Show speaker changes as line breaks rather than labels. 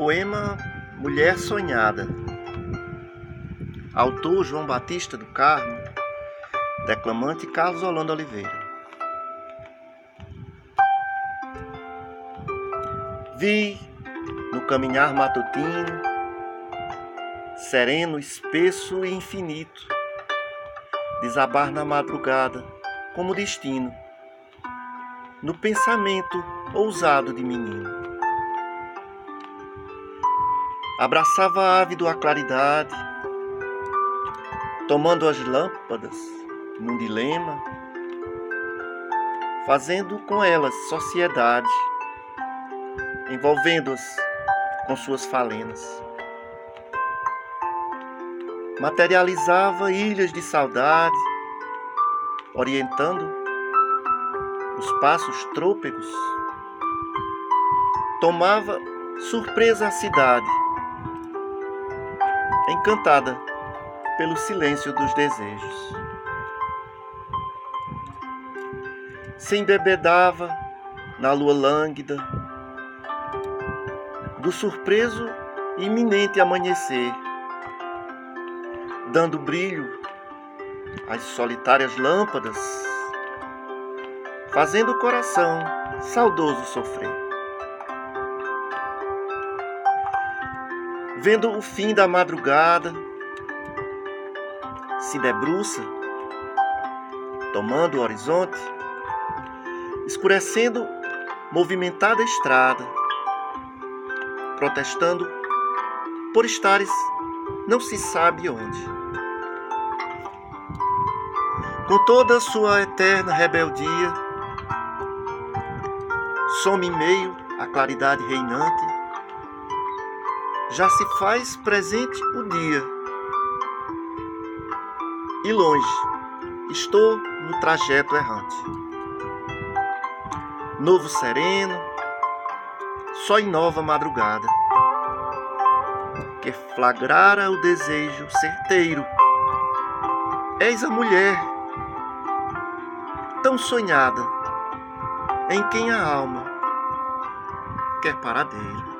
poema Mulher Sonhada. Autor João Batista do Carmo, declamante Carlos Holanda Oliveira. Vi no caminhar matutino, sereno, espesso e infinito, desabar na madrugada como destino, no pensamento ousado de menino. Abraçava ávido a claridade, tomando as lâmpadas num dilema, fazendo com elas sociedade, envolvendo-as com suas falenas. Materializava ilhas de saudade, orientando os passos trôpegos, tomava surpresa a cidade encantada pelo silêncio dos desejos. Se embebedava na lua lânguida do surpreso iminente amanhecer, dando brilho às solitárias lâmpadas, fazendo o coração saudoso sofrer. Vendo o fim da madrugada, se debruça, tomando o horizonte, escurecendo movimentada estrada, protestando por estares não se sabe onde. Com toda a sua eterna rebeldia, some em meio à claridade reinante, já se faz presente o dia. E longe, estou no trajeto errante. Novo sereno, só em nova madrugada, que flagrara o desejo certeiro. És a mulher tão sonhada, em quem a alma quer paradeiro.